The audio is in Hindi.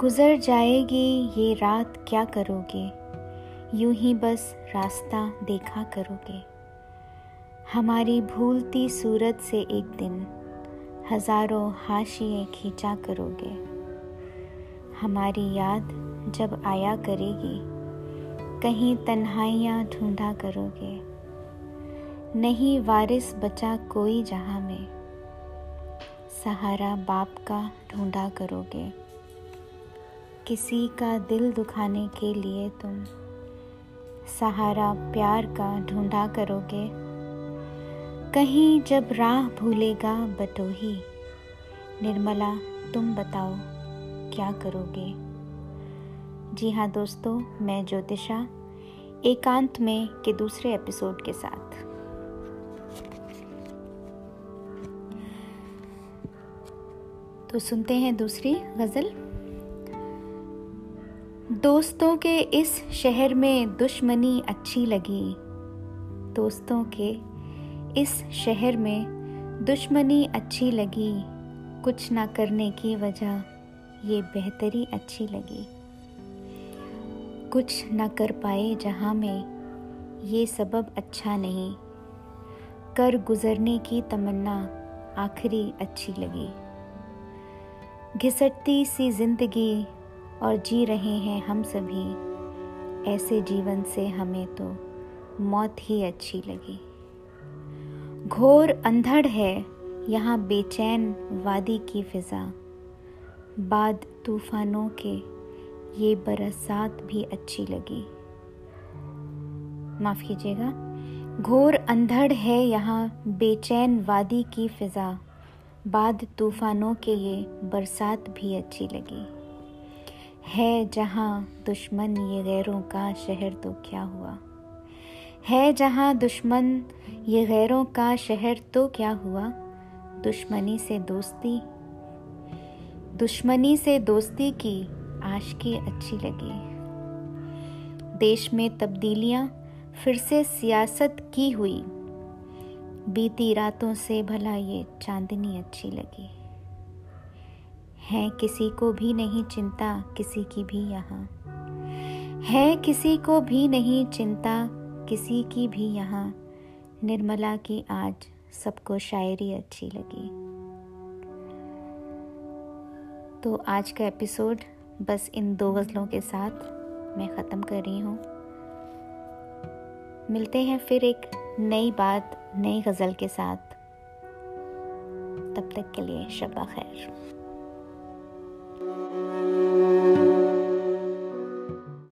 गुजर जाएगी ये रात क्या करोगे? यूँ ही बस रास्ता देखा करोगे। हमारी भूलती सूरत से एक दिन हज़ारों हाशिए खींचा करोगे। हमारी याद जब आया करेगी, कहीं तन्हाइयाँ ढूंढा करोगे। नहीं वारिस बचा कोई जहाँ में, सहारा बाप का ढूंढा करोगे। किसी का दिल दुखाने के लिए तुम सहारा प्यार का ढूंढा करोगे। कहीं जब राह भूलेगा बटोही। निर्मला, तुम बताओ, क्या करोगे? जी हाँ दोस्तों, मैं ज्योतिषा, एकांत में के दूसरे एपिसोड के साथ। तो सुनते हैं दूसरी गज़ल। दोस्तों के इस शहर में दुश्मनी अच्छी लगी। दोस्तों के इस शहर में दुश्मनी अच्छी लगी। कुछ ना करने की वजह ये बेहतरी अच्छी लगी। कुछ ना कर पाए जहाँ में ये सबब अच्छा नहीं। कर गुजरने की तमन्ना आखिरी अच्छी लगी। घिसटती सी ज़िंदगी और जी रहे हैं हम सभी। ऐसे जीवन से हमें तो मौत ही अच्छी लगी। घोर अंधड़ है यहाँ बेचैन वादी की फिजा। बाद तूफानों के ये बरसात भी अच्छी लगी। माफ़ कीजिएगा। घोर अंधड़ है यहाँ बेचैन वादी की फिजा। बाद तूफानों के ये बरसात भी अच्छी लगी। है जहाँ दुश्मन ये गैरों का शहर तो क्या हुआ? है जहाँ दुश्मन ये गैरों का शहर तो क्या हुआ? दुश्मनी से दोस्ती? दुश्मनी से दोस्ती की आशकी अच्छी लगी। देश में तब्दीलियाँ फिर से सियासत की हुई। बीती रातों से भला ये चांदनी अच्छी लगी। है किसी को भी नहीं चिंता किसी की भी यहाँ। है किसी को भी नहीं चिंता किसी की भी यहाँ। निर्मला की आज सबको शायरी अच्छी लगी। तो आज का एपिसोड बस इन दो गज़लों के साथ मैं ख़त्म कर रही हूँ। मिलते हैं फिर एक नई बात, नई गज़ल के साथ। तब तक के लिए शबा खैर। Thank you.